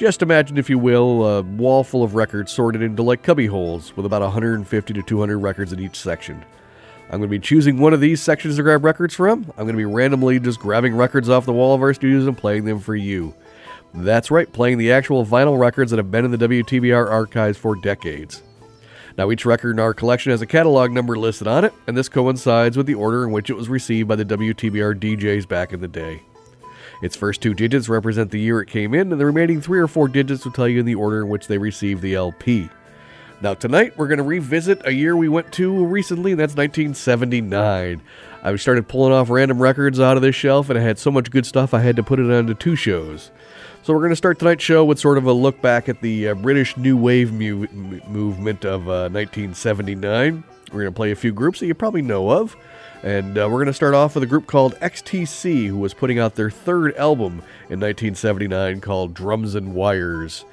Just imagine, if you will, a wall full of records sorted into like cubby holes with about 150 to 200 records in each section. I'm going to be choosing one of these sections to grab records from. I'm going to be randomly just grabbing records off the wall of our studios and playing them for you. That's right, playing the actual vinyl records that have been in the WTBR archives for decades. Now, each record in our collection has a catalog number listed on it, and this coincides with the order in which it was received by the WTBR DJs back in the day. Its first two digits represent the year it came in, and the remaining three or four digits will tell you in the order in which they received the LP. Now, tonight we're going to revisit a year we went to recently, and that's 1979. I started pulling off random records out of this shelf, and I had so much good stuff I had to put it onto two shows. So we're going to start tonight's show with sort of a look back at the uh, British New Wave mu- movement of uh, 1979. We're going to play a few groups that you probably know of. And uh, we're going to start off with a group called XTC, who was putting out their third album in 1979 called Drums and Wires.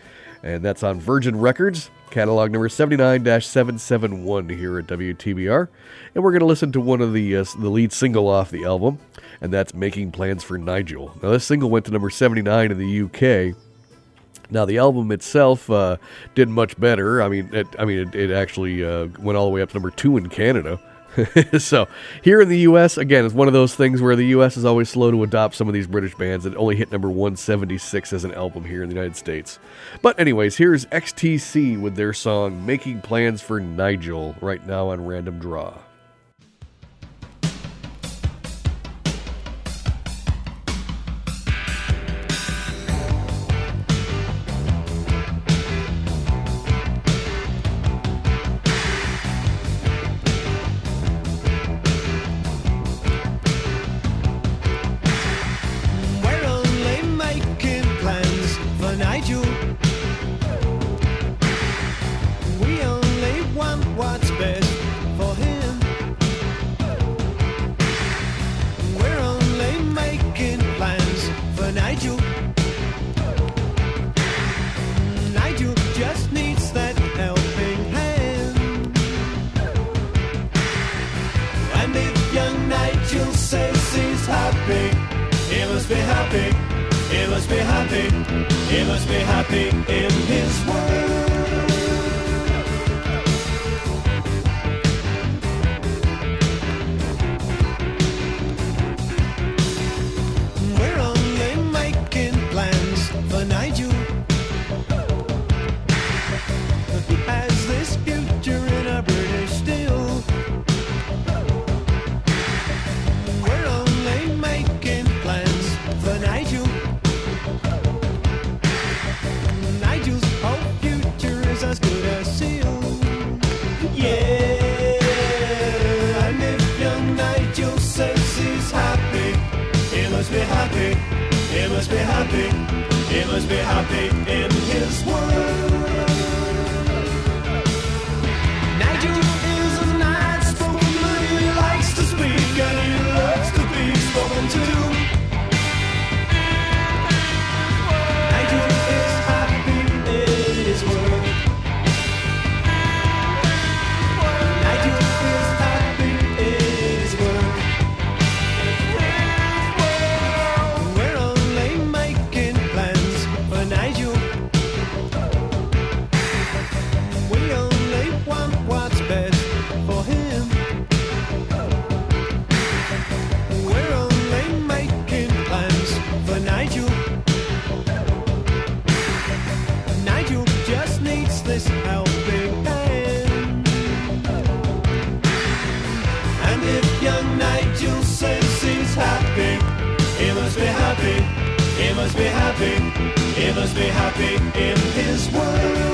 And that's on Virgin Records, catalog number 79 771 here at WTBR. And we're going to listen to one of the, uh, the lead single off the album, and that's Making Plans for Nigel. Now, this single went to number 79 in the UK. Now the album itself uh, did much better. I mean, it, I mean, it, it actually uh, went all the way up to number two in Canada. so here in the U.S., again, it's one of those things where the U.S. is always slow to adopt some of these British bands that only hit number 176 as an album here in the United States. But anyways, here's XTC with their song "Making Plans for Nigel" right now on Random Draw. must be happy, he must be happy in his world. must be happy, he must be happy in his world.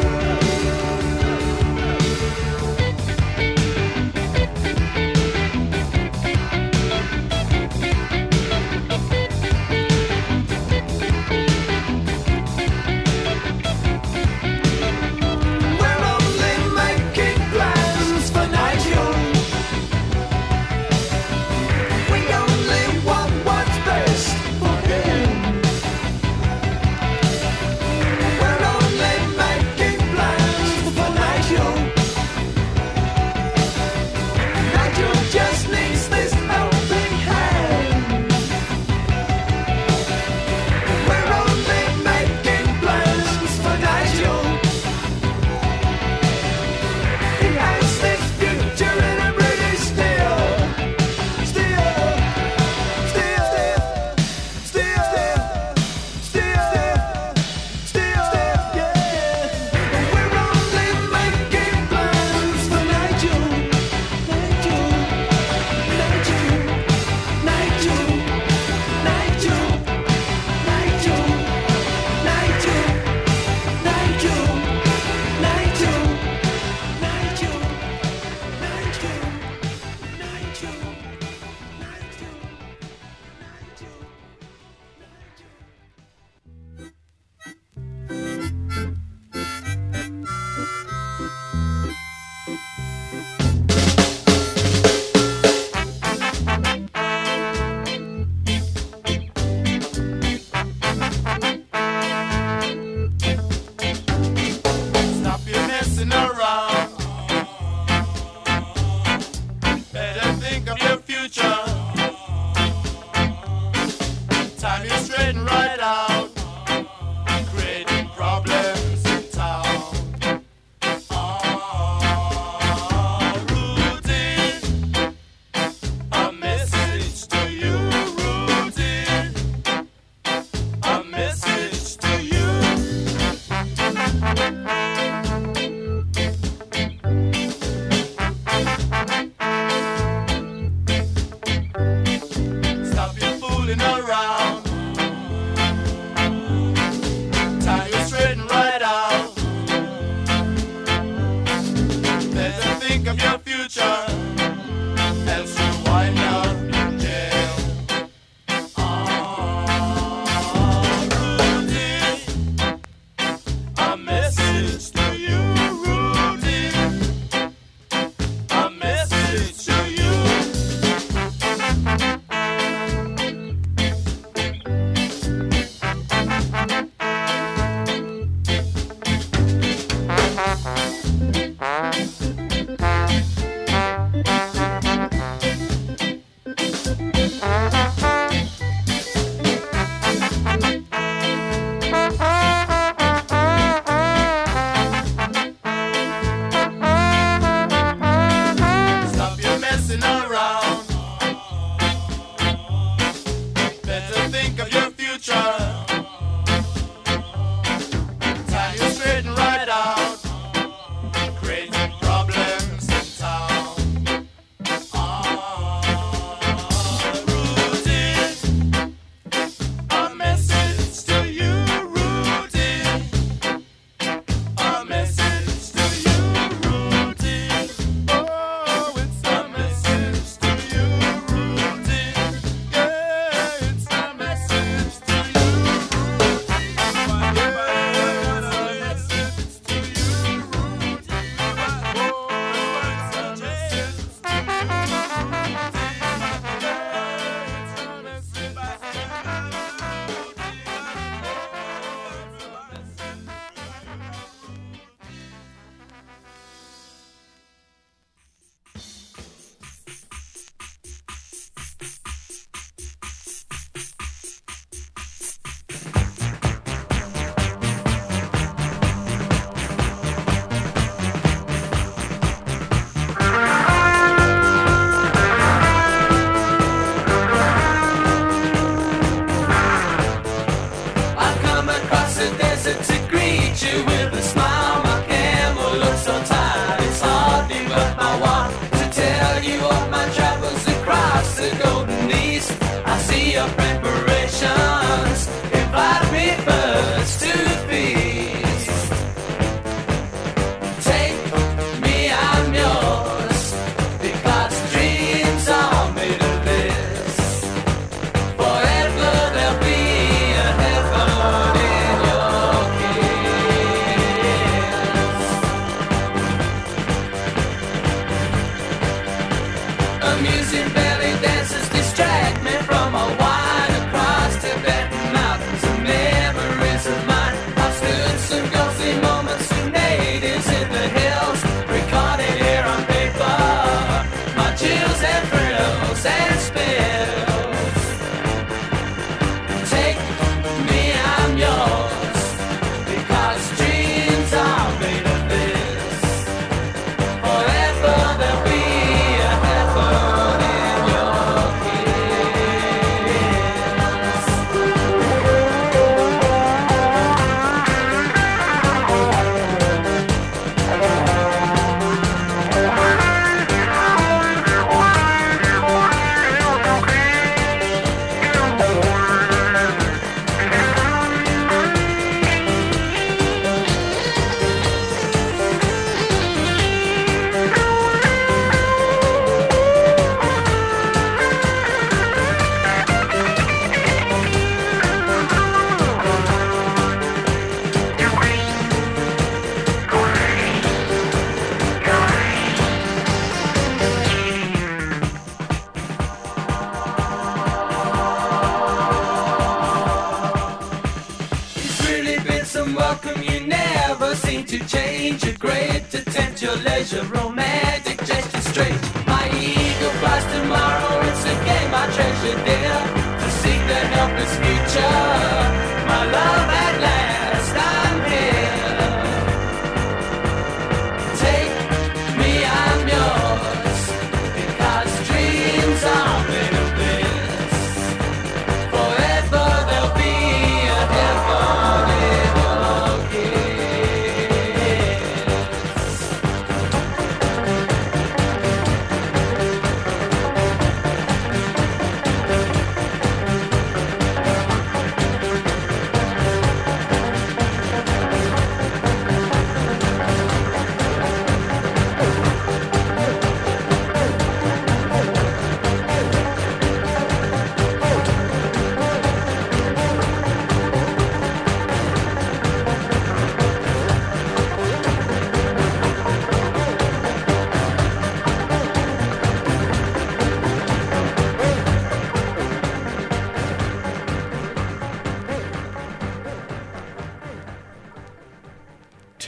world.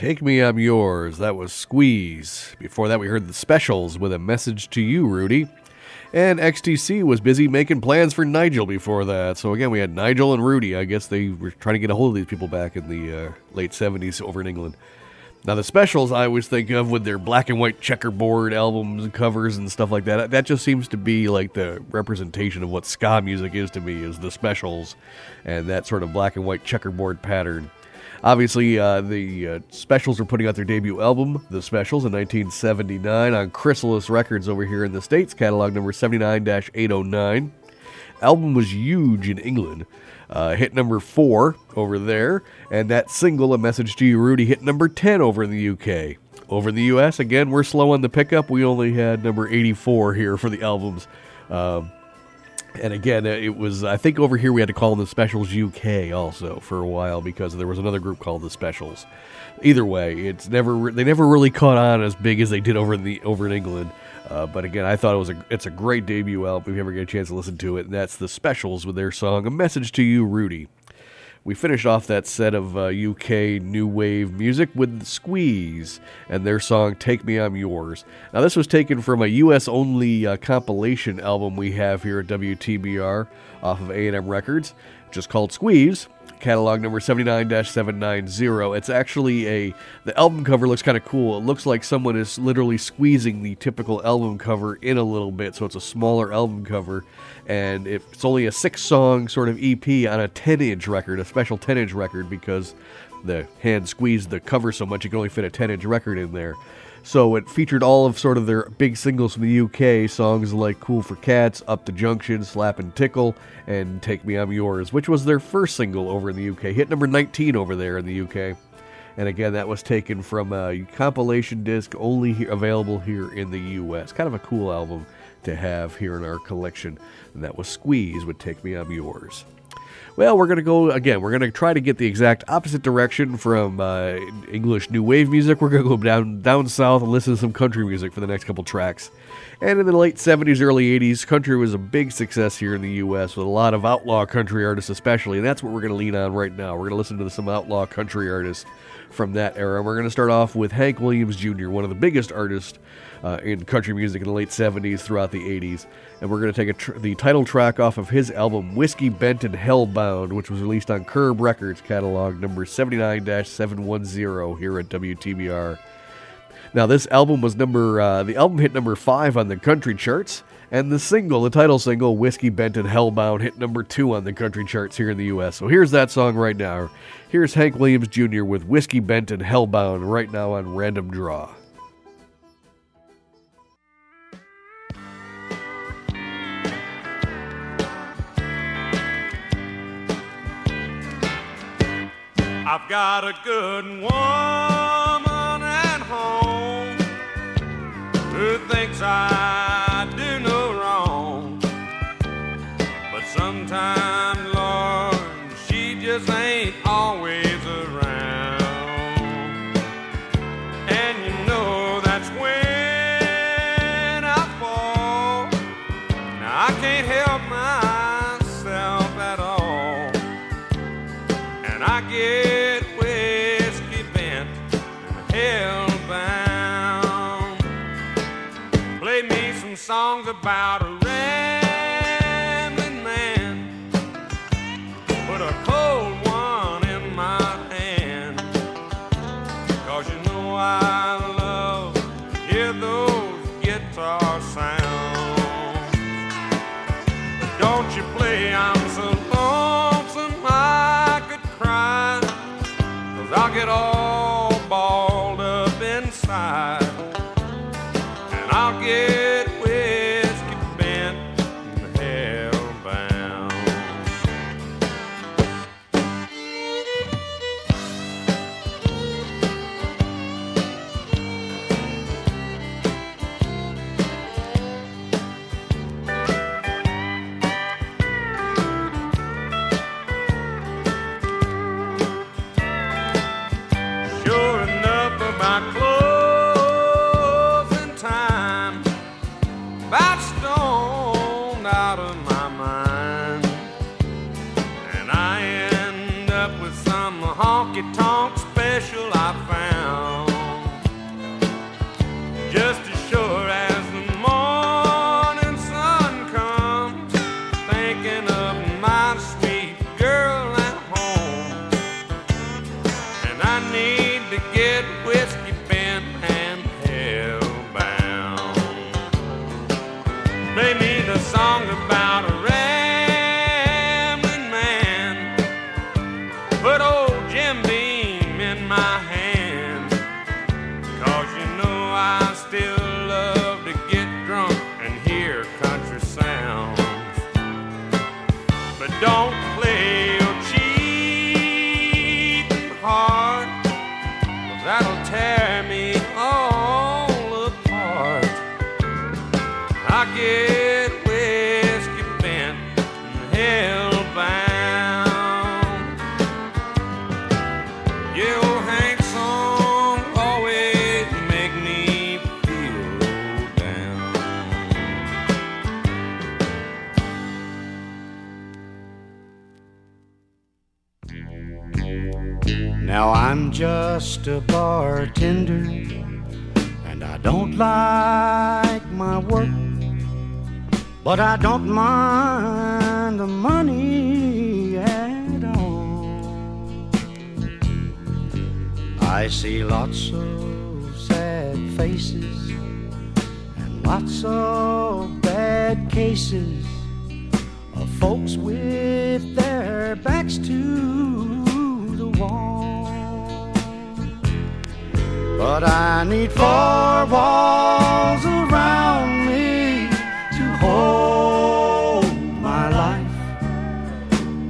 Take Me I'm Yours. That was Squeeze. Before that, we heard the specials with a message to you, Rudy. And XTC was busy making plans for Nigel before that. So again, we had Nigel and Rudy. I guess they were trying to get a hold of these people back in the uh, late 70s over in England. Now, the specials I always think of with their black and white checkerboard albums and covers and stuff like that, that just seems to be like the representation of what ska music is to me, is the specials and that sort of black and white checkerboard pattern. Obviously, uh, the uh, Specials are putting out their debut album, The Specials, in 1979 on Chrysalis Records over here in the States, catalog number 79 809. Album was huge in England. Uh, hit number four over there, and that single, A Message to You, Rudy, hit number 10 over in the UK. Over in the US, again, we're slow on the pickup. We only had number 84 here for the albums. Um, and again, uh, it was, I think over here we had to call them the Specials UK also for a while because there was another group called the Specials. Either way, it's never, they never really caught on as big as they did over in the, over in England. Uh, but again, I thought it was a, it's a great debut album if you ever get a chance to listen to it. And that's the Specials with their song, A Message to You, Rudy. We finished off that set of uh, UK new wave music with Squeeze and their song Take Me I'm Yours. Now, this was taken from a US only uh, compilation album we have here at WTBR off of A&M Records, just called Squeeze catalog number 79-790. It's actually a the album cover looks kind of cool. It looks like someone is literally squeezing the typical album cover in a little bit, so it's a smaller album cover and it's only a 6-song sort of EP on a 10-inch record, a special 10-inch record because the hand squeezed the cover so much you can only fit a 10-inch record in there. So it featured all of sort of their big singles from the UK, songs like Cool for Cats, Up the Junction, Slap and Tickle, and Take Me I'm Yours, which was their first single over in the UK. Hit number 19 over there in the UK. And again, that was taken from a compilation disc only here, available here in the US. Kind of a cool album to have here in our collection. And that was Squeeze with Take Me I'm Yours. Well, we're going to go again. We're going to try to get the exact opposite direction from uh, English new wave music. We're going to go down down south and listen to some country music for the next couple tracks. And in the late 70s, early 80s, country was a big success here in the U.S. with a lot of outlaw country artists, especially. And that's what we're going to lean on right now. We're going to listen to some outlaw country artists from that era. We're going to start off with Hank Williams Jr., one of the biggest artists uh, in country music in the late 70s throughout the 80s. And we're going to take tr- the title track off of his album Whiskey Bent and Hellbound, which was released on Curb Records catalog number 79 710 here at WTBR. Now, this album was number, uh, the album hit number five on the country charts. And the single, the title single, Whiskey Bent and Hellbound, hit number two on the country charts here in the U.S. So here's that song right now. Here's Hank Williams Jr. with Whiskey Bent and Hellbound right now on Random Draw. I've got a good woman at home who thinks I about a rambling man. Put a cold one in my hand. Cause you know I love to hear those guitar sounds. A bartender, and I don't like my work, but I don't mind the money at all. I see lots of sad faces and lots of bad cases of folks with their backs to But I need four walls around me to hold my life,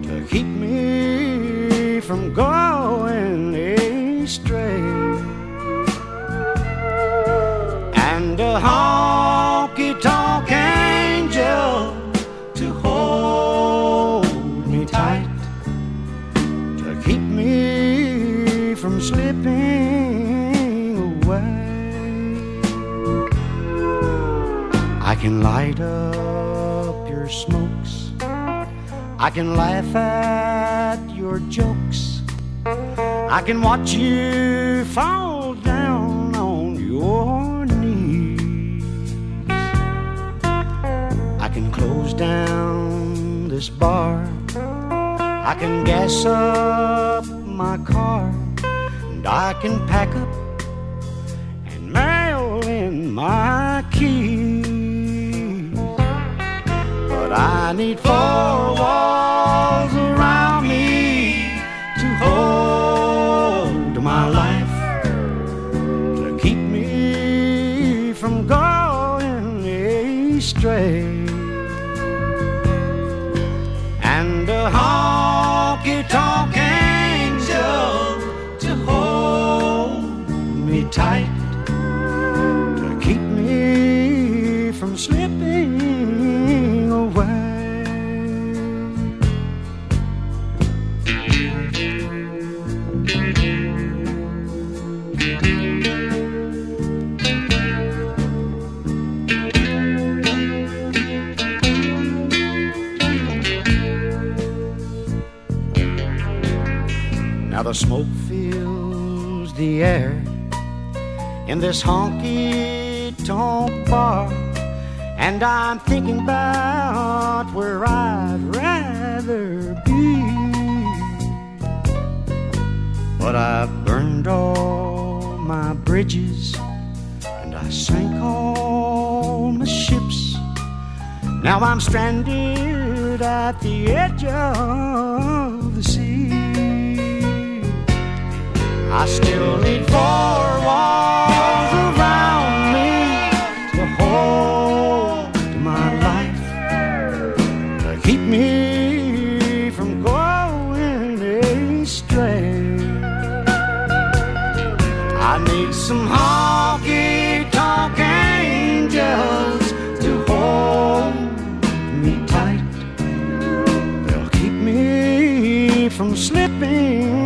to keep me from going astray. And a honky light up your smokes, I can laugh at your jokes, I can watch you fall down on your knees. I can close down this bar. I can gas up my car. And I can pack up and mail in my I need four walls smoke fills the air in this honky tonk bar, and I'm thinking about where I'd rather be. But I've burned all my bridges, and I sank all my ships. Now I'm stranded at the edge of the sea. I still need four walls around me to hold my life, to keep me from going astray. I need some honky tonk angels to hold me tight. They'll keep me from slipping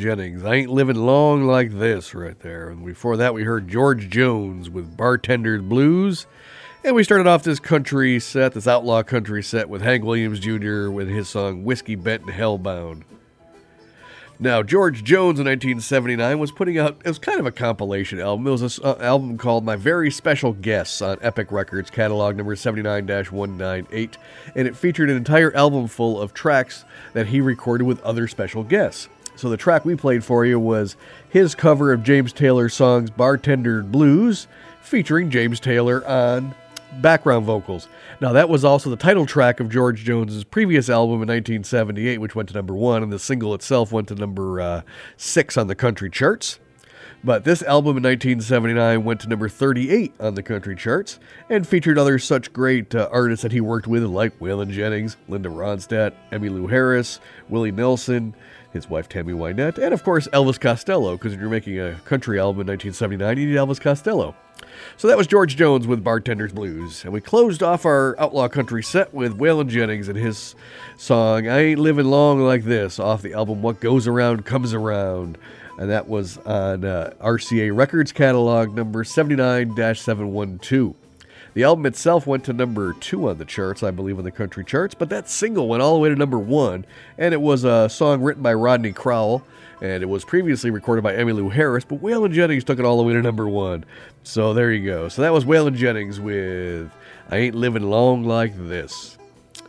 Jennings. I ain't living long like this, right there. And before that, we heard George Jones with Bartender's Blues. And we started off this country set, this outlaw country set, with Hank Williams Jr. with his song Whiskey Bent and Hellbound. Now, George Jones in 1979 was putting out, it was kind of a compilation album. It was an uh, album called My Very Special Guests on Epic Records, catalog number 79 198, and it featured an entire album full of tracks that he recorded with other special guests. So the track we played for you was his cover of James Taylor's songs Bartender Blues, featuring James Taylor on background vocals. Now, that was also the title track of George Jones's previous album in 1978, which went to number one, and the single itself went to number uh, six on the country charts. But this album in 1979 went to number 38 on the country charts and featured other such great uh, artists that he worked with, like Waylon Jennings, Linda Ronstadt, Emmylou Harris, Willie Nelson, his wife Tammy Wynette, and of course Elvis Costello, because you're making a country album in 1979, you need Elvis Costello. So that was George Jones with Bartender's Blues. And we closed off our Outlaw Country set with Waylon Jennings and his song, I Ain't Living Long Like This, off the album What Goes Around Comes Around. And that was on uh, RCA Records catalog number 79 712. The album itself went to number two on the charts, I believe, on the country charts, but that single went all the way to number one, and it was a song written by Rodney Crowell, and it was previously recorded by Emmylou Harris, but Waylon Jennings took it all the way to number one. So there you go. So that was Waylon Jennings with I Ain't Living Long Like This.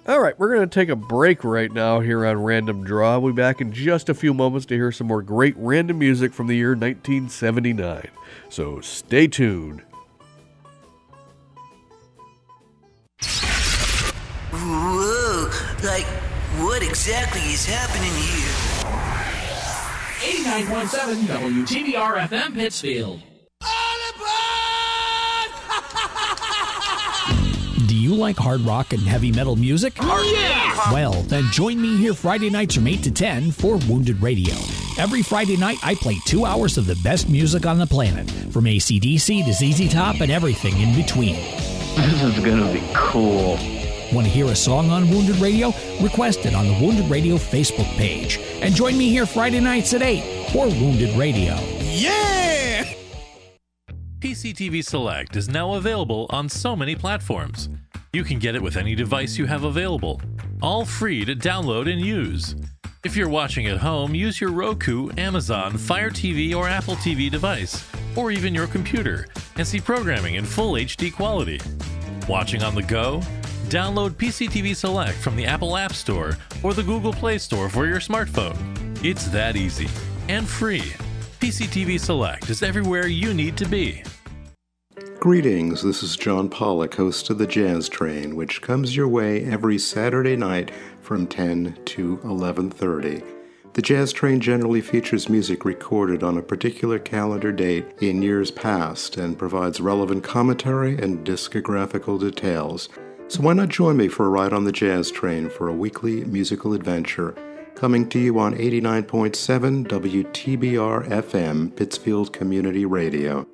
All right, we're going to take a break right now here on Random Draw. We'll be back in just a few moments to hear some more great random music from the year 1979. So stay tuned. Like, what exactly is happening here? 89.7 WTBR FM Pittsfield. Do you like hard rock and heavy metal music? Oh, yeah! Well, then join me here Friday nights from 8 to 10 for Wounded Radio. Every Friday night, I play two hours of the best music on the planet, from ACDC to ZZ Top and everything in between. This is gonna be cool. Want to hear a song on Wounded Radio? Request it on the Wounded Radio Facebook page. And join me here Friday nights at 8 for Wounded Radio. Yeah! PCTV Select is now available on so many platforms. You can get it with any device you have available, all free to download and use. If you're watching at home, use your Roku, Amazon, Fire TV, or Apple TV device, or even your computer, and see programming in full HD quality. Watching on the go? Download PCTV Select from the Apple App Store or the Google Play Store for your smartphone. It's that easy and free. PCTV Select is everywhere you need to be. Greetings, this is John Pollock, host of the Jazz Train, which comes your way every Saturday night from 10 to 11:30. The Jazz Train generally features music recorded on a particular calendar date in years past and provides relevant commentary and discographical details. So why not join me for a ride on the Jazz Train for a weekly musical adventure? Coming to you on 89.7 WTBR FM, Pittsfield Community Radio.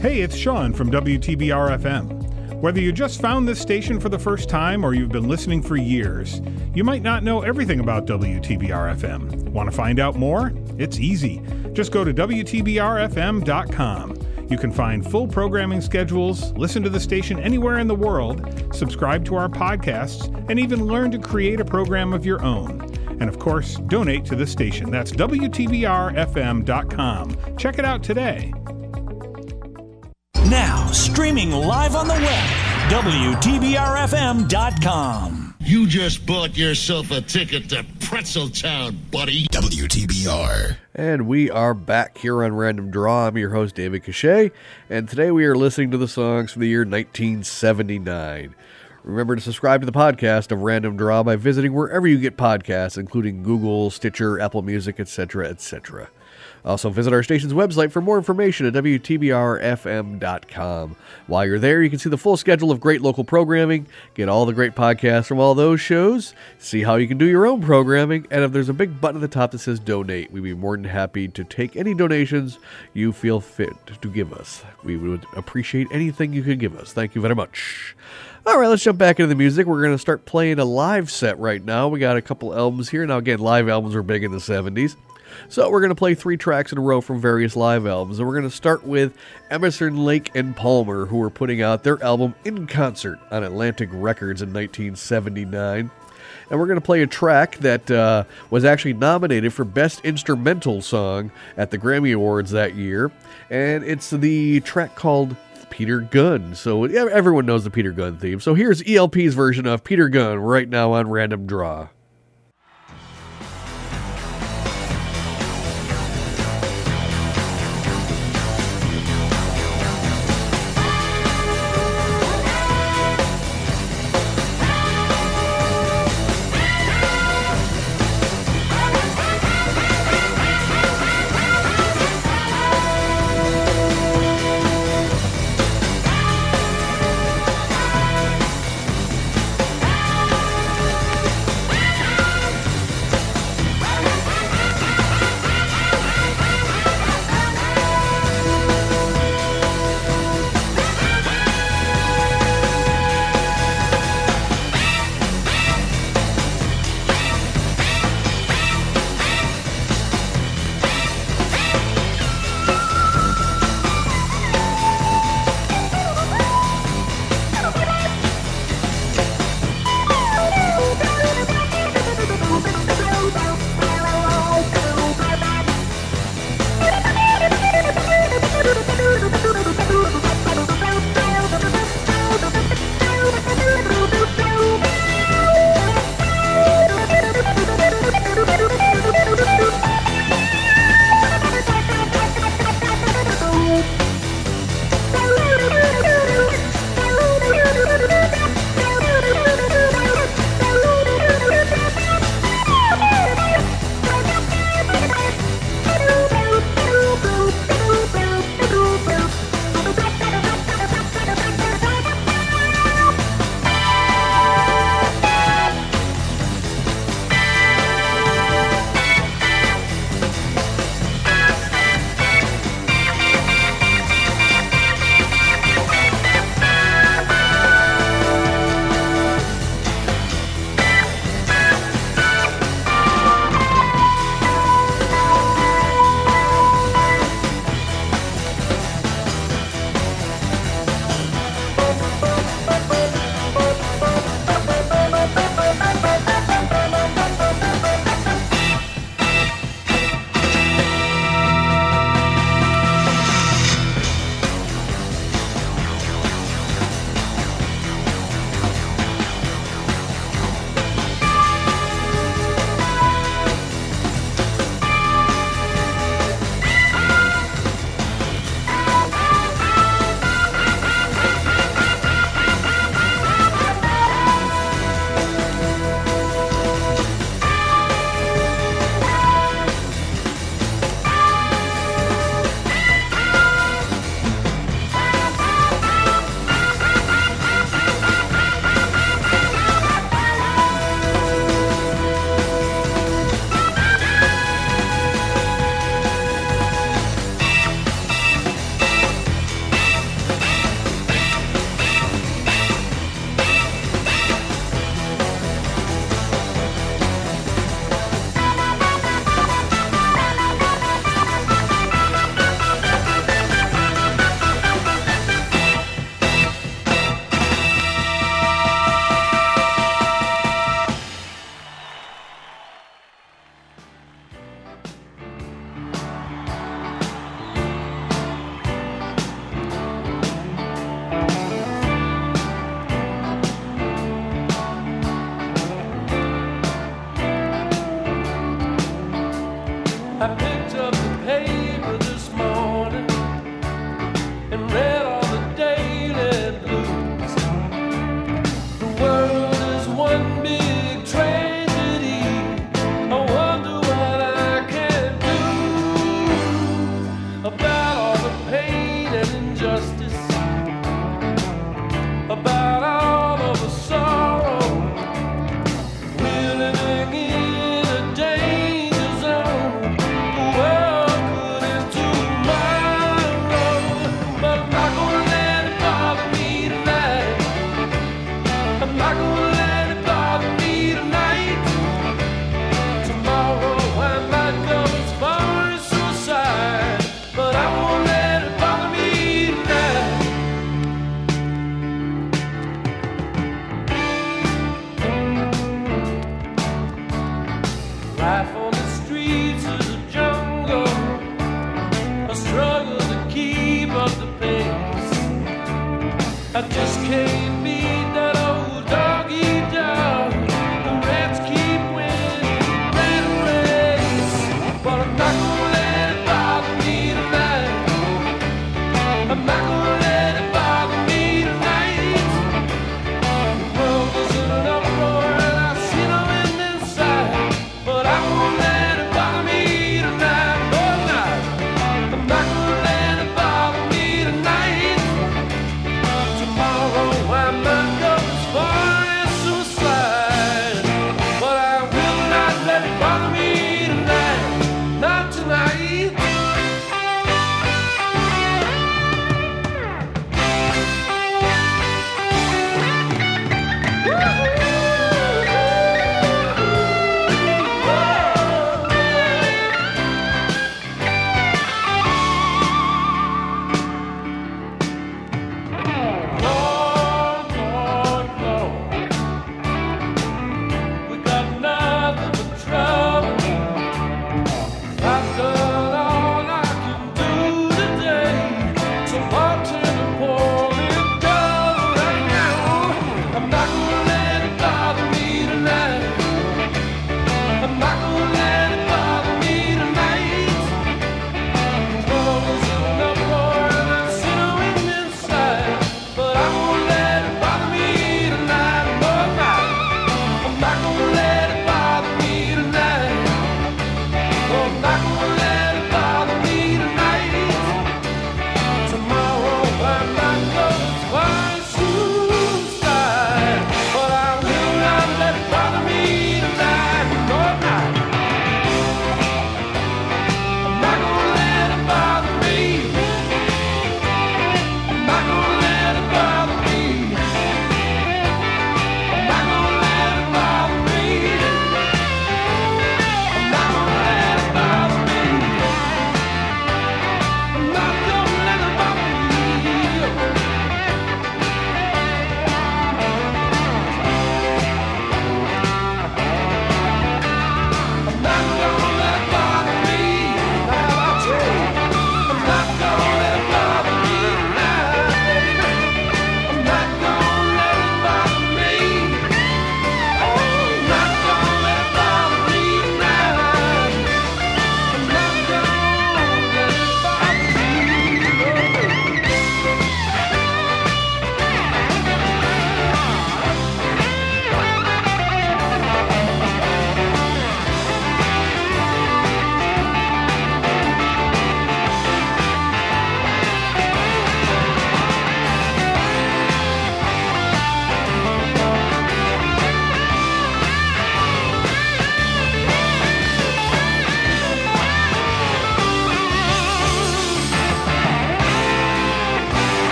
Hey, it's Sean from WTBR FM. Whether you just found this station for the first time or you've been listening for years, you might not know everything about WTBR FM. Want to find out more? It's easy. Just go to WTBRFM.com. You can find full programming schedules, listen to the station anywhere in the world, subscribe to our podcasts, and even learn to create a program of your own. And of course, donate to the station. That's WTBRFM.com. Check it out today. Now, streaming live on the web, WTBRFM.com. You just bought yourself a ticket to Pretzel Town, buddy. WTBR. And we are back here on Random Draw. I'm your host, David Cachet, and today we are listening to the songs from the year 1979. Remember to subscribe to the podcast of Random Draw by visiting wherever you get podcasts, including Google, Stitcher, Apple Music, etc., etc. Also, visit our station's website for more information at WTBRFM.com. While you're there, you can see the full schedule of great local programming, get all the great podcasts from all those shows, see how you can do your own programming, and if there's a big button at the top that says donate, we'd be more than happy to take any donations you feel fit to give us. We would appreciate anything you could give us. Thank you very much. All right, let's jump back into the music. We're going to start playing a live set right now. We got a couple albums here. Now, again, live albums were big in the 70s. So we're going to play three tracks in a row from various live albums. And we're going to start with Emerson, Lake, and Palmer, who are putting out their album In Concert on Atlantic Records in 1979. And we're going to play a track that uh, was actually nominated for Best Instrumental Song at the Grammy Awards that year. And it's the track called Peter Gunn. So everyone knows the Peter Gunn theme. So here's ELP's version of Peter Gunn right now on Random Draw.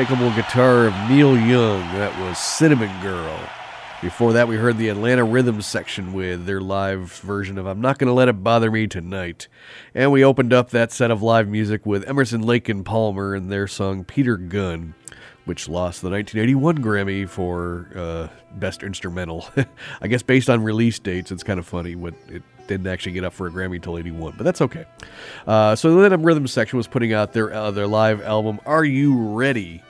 Unmistakable guitar of Neil Young. That was Cinnamon Girl. Before that, we heard the Atlanta Rhythm section with their live version of I'm Not Gonna Let It Bother Me Tonight. And we opened up that set of live music with Emerson, Lake, and Palmer and their song Peter Gunn, which lost the 1981 Grammy for uh, Best Instrumental. I guess based on release dates, it's kind of funny what it didn't actually get up for a Grammy until 81, but that's okay. Uh, so the Atlanta Rhythm section was putting out their, uh, their live album Are You Ready?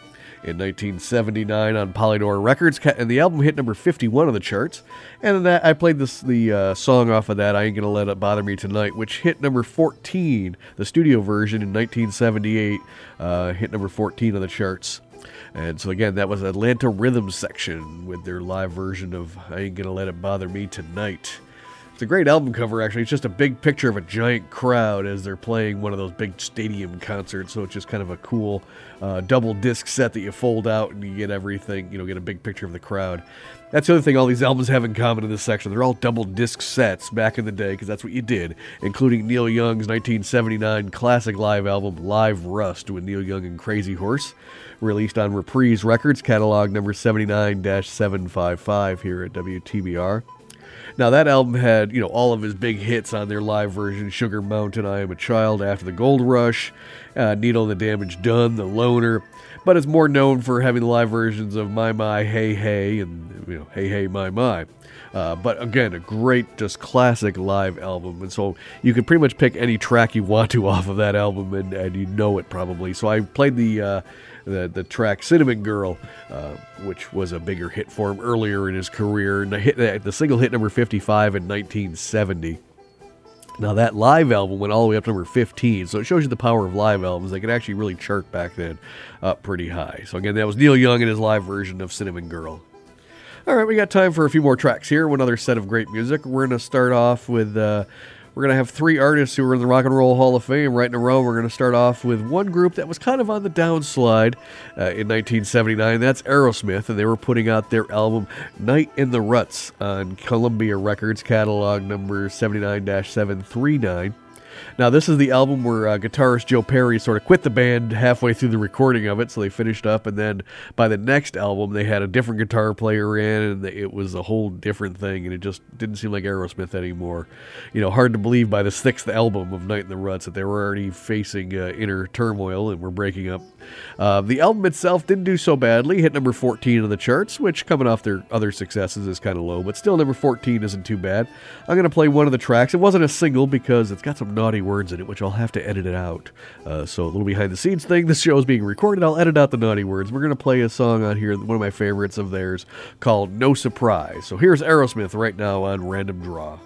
In 1979 on Polydor Records, and the album hit number 51 on the charts. And that I played this the uh, song off of that. I ain't gonna let it bother me tonight, which hit number 14. The studio version in 1978 uh, hit number 14 on the charts. And so again, that was Atlanta Rhythm section with their live version of I ain't gonna let it bother me tonight. It's a great album cover, actually. It's just a big picture of a giant crowd as they're playing one of those big stadium concerts. So it's just kind of a cool uh, double disc set that you fold out and you get everything, you know, get a big picture of the crowd. That's the other thing all these albums have in common in this section. They're all double disc sets back in the day because that's what you did, including Neil Young's 1979 classic live album, Live Rust, with Neil Young and Crazy Horse, released on Reprise Records, catalog number 79 755 here at WTBR. Now that album had, you know, all of his big hits on their live version: Sugar Mountain, I Am a Child, After the Gold Rush, uh, Needle and the Damage Done, The Loner. But it's more known for having the live versions of My My Hey Hey and you know Hey Hey My My. Uh, but again, a great, just classic live album, and so you can pretty much pick any track you want to off of that album, and, and you know it probably. So I played the uh, the, the track Cinnamon Girl, uh, which was a bigger hit for him earlier in his career. And the, hit, the single hit number 55 in 1970. Now, that live album went all the way up to number 15, so it shows you the power of live albums. They could actually really chart back then up pretty high. So, again, that was Neil Young in his live version of Cinnamon Girl. All right, we got time for a few more tracks here. One other set of great music. We're going to start off with. Uh, we're going to have three artists who are in the Rock and Roll Hall of Fame right in a row. We're going to start off with one group that was kind of on the downslide uh, in 1979. That's Aerosmith, and they were putting out their album Night in the Ruts on Columbia Records, catalog number 79 739. Now, this is the album where uh, guitarist Joe Perry sort of quit the band halfway through the recording of it, so they finished up, and then by the next album, they had a different guitar player in, and it was a whole different thing, and it just didn't seem like Aerosmith anymore. You know, hard to believe by the sixth album of Night in the Ruts that they were already facing uh, inner turmoil and were breaking up. Uh, the album itself didn't do so badly, hit number 14 on the charts, which coming off their other successes is kind of low, but still number 14 isn't too bad. I'm going to play one of the tracks. It wasn't a single because it's got some naughty words in it, which I'll have to edit it out. Uh, so a little behind the scenes thing. This show is being recorded. I'll edit out the naughty words. We're to play a song on here, one of my favorites of theirs, called No Surprise. So here's Aerosmith right now on Random Draw.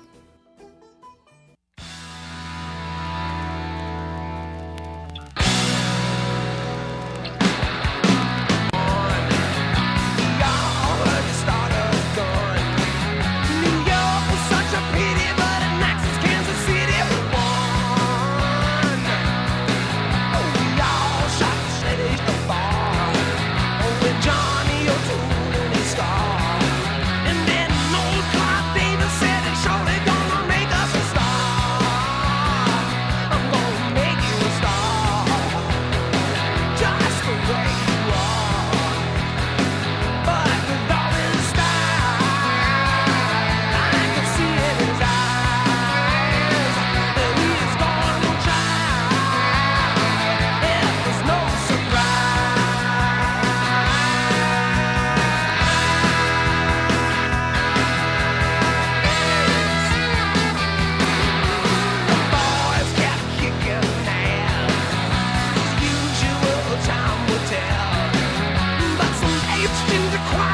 the crowd.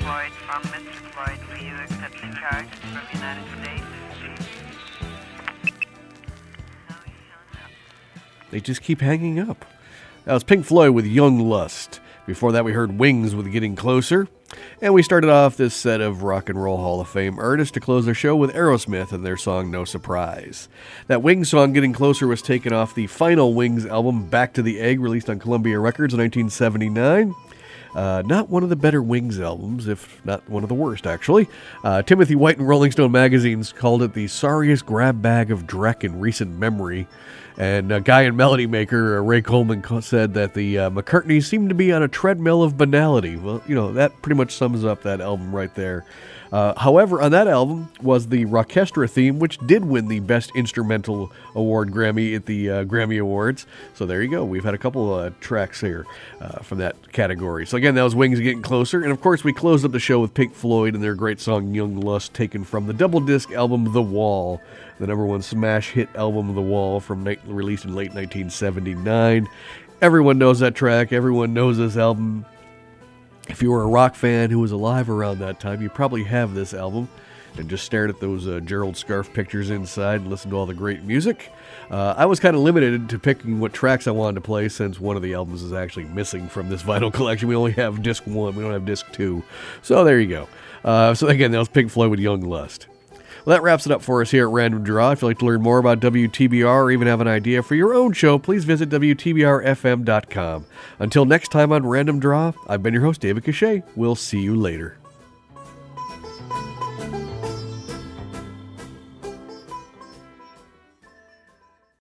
Floyd from Mr. Floyd. Will you accept the charges from United States? They just keep hanging up. That was Pink Floyd with Young Lust. Before that, we heard Wings with Getting Closer. And we started off this set of Rock and Roll Hall of Fame artists to close our show with Aerosmith and their song No Surprise. That Wings song, Getting Closer, was taken off the final Wings album, Back to the Egg, released on Columbia Records in 1979. Uh, not one of the better Wings albums, if not one of the worst, actually. Uh, Timothy White and Rolling Stone magazines called it the sorriest grab bag of Dreck in recent memory. And uh, guy and melody maker uh, Ray Coleman said that the uh, McCartneys seemed to be on a treadmill of banality. Well, you know, that pretty much sums up that album right there. Uh, however, on that album was the Rockestra theme, which did win the Best Instrumental Award Grammy at the uh, Grammy Awards. So there you go. We've had a couple uh, tracks here uh, from that category. So again, that was Wings Getting Closer. And of course, we closed up the show with Pink Floyd and their great song Young Lust, taken from the double disc album The Wall, the number one smash hit album The Wall from released in late 1979. Everyone knows that track. Everyone knows this album. If you were a rock fan who was alive around that time, you probably have this album and just stared at those uh, Gerald Scarfe pictures inside and listened to all the great music. Uh, I was kind of limited to picking what tracks I wanted to play since one of the albums is actually missing from this vinyl collection. We only have disc one, we don't have disc two. So there you go. Uh, so again, that was Pink Floyd with Young Lust. Well, that wraps it up for us here at Random Draw. If you'd like to learn more about WTBR or even have an idea for your own show, please visit WTBRFM.com. Until next time on Random Draw, I've been your host, David Cachet. We'll see you later.